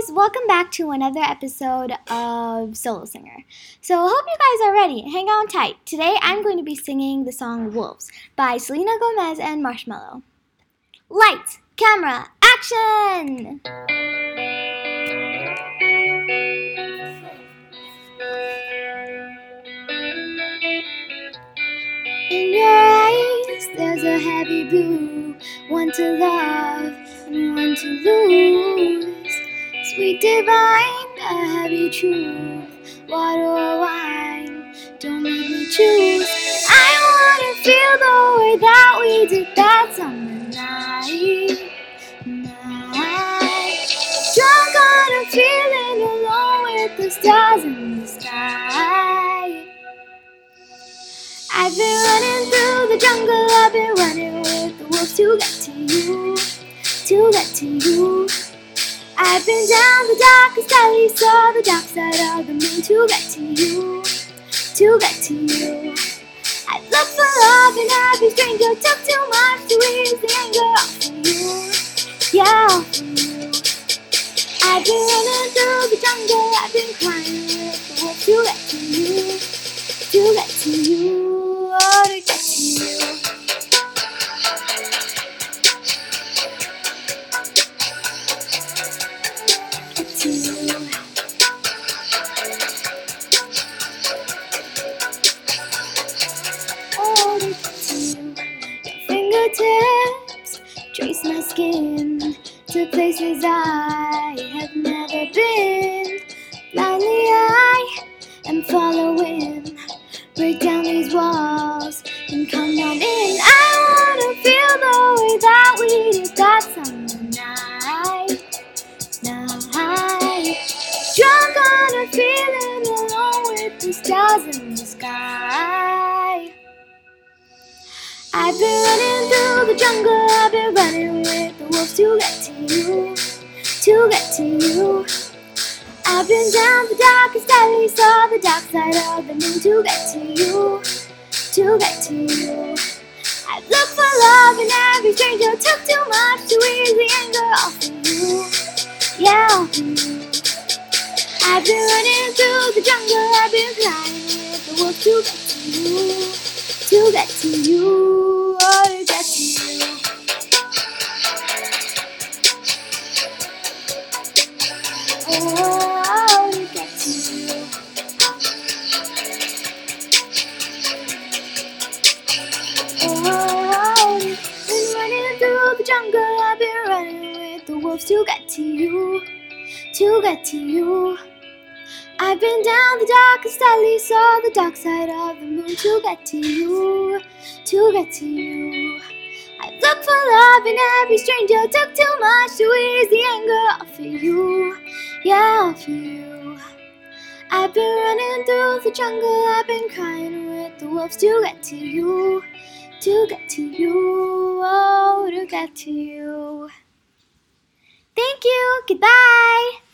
guys, welcome back to another episode of Solo Singer. So, I hope you guys are ready. Hang on tight. Today, I'm going to be singing the song Wolves by Selena Gomez and Marshmello. Lights, camera, action! In your eyes, there's a heavy blue, one to love and one to lose. Sweet divine, a heavy truth, water or wine, don't make me choose. I wanna feel the way that we did that summer night. night. Drunk on a feeling alone with the stars in the sky. I've been running through the jungle, I've been running with the wolves to get to you, to get to you. I've been down the darkest alley, saw the dark side of the moon to get to you, to get to you. I've looked for love in every stranger, took too much to ease the anger off of you, yeah, off of you. I've been running through the jungle, I've been crying with the wolves to get to you, to get to you, Fingertips trace my skin to places I have never been. Blindly I am following. Break down these walls and come on in. I wanna feel the way that we did that summer night. Night. Drunk on a feeling alone with the stars in the sky. I've been running through jungle, I've been running with the wolves to get to you, to get to you. I've been down the darkest alley, saw the dark side of the moon to get to you, to get to you. I've looked for love in every stranger, took too much to ease the anger off of you, yeah, off of you. I've been running through the jungle, I've been flying with the wolves to get to you, to get to you, oh, to get to you. Oh, been running through the jungle, I've been running with the wolves to get to you, to get to you. I've been down the darkest alley, saw the dark side of the moon to get to you, to get to you. I've looked for love in every stranger, took too much to ease the anger off of you, yeah, off of you. I've been running through the jungle, I've been crying with the wolves to get to you, to get to you, oh, to get to you. Thank you, goodbye.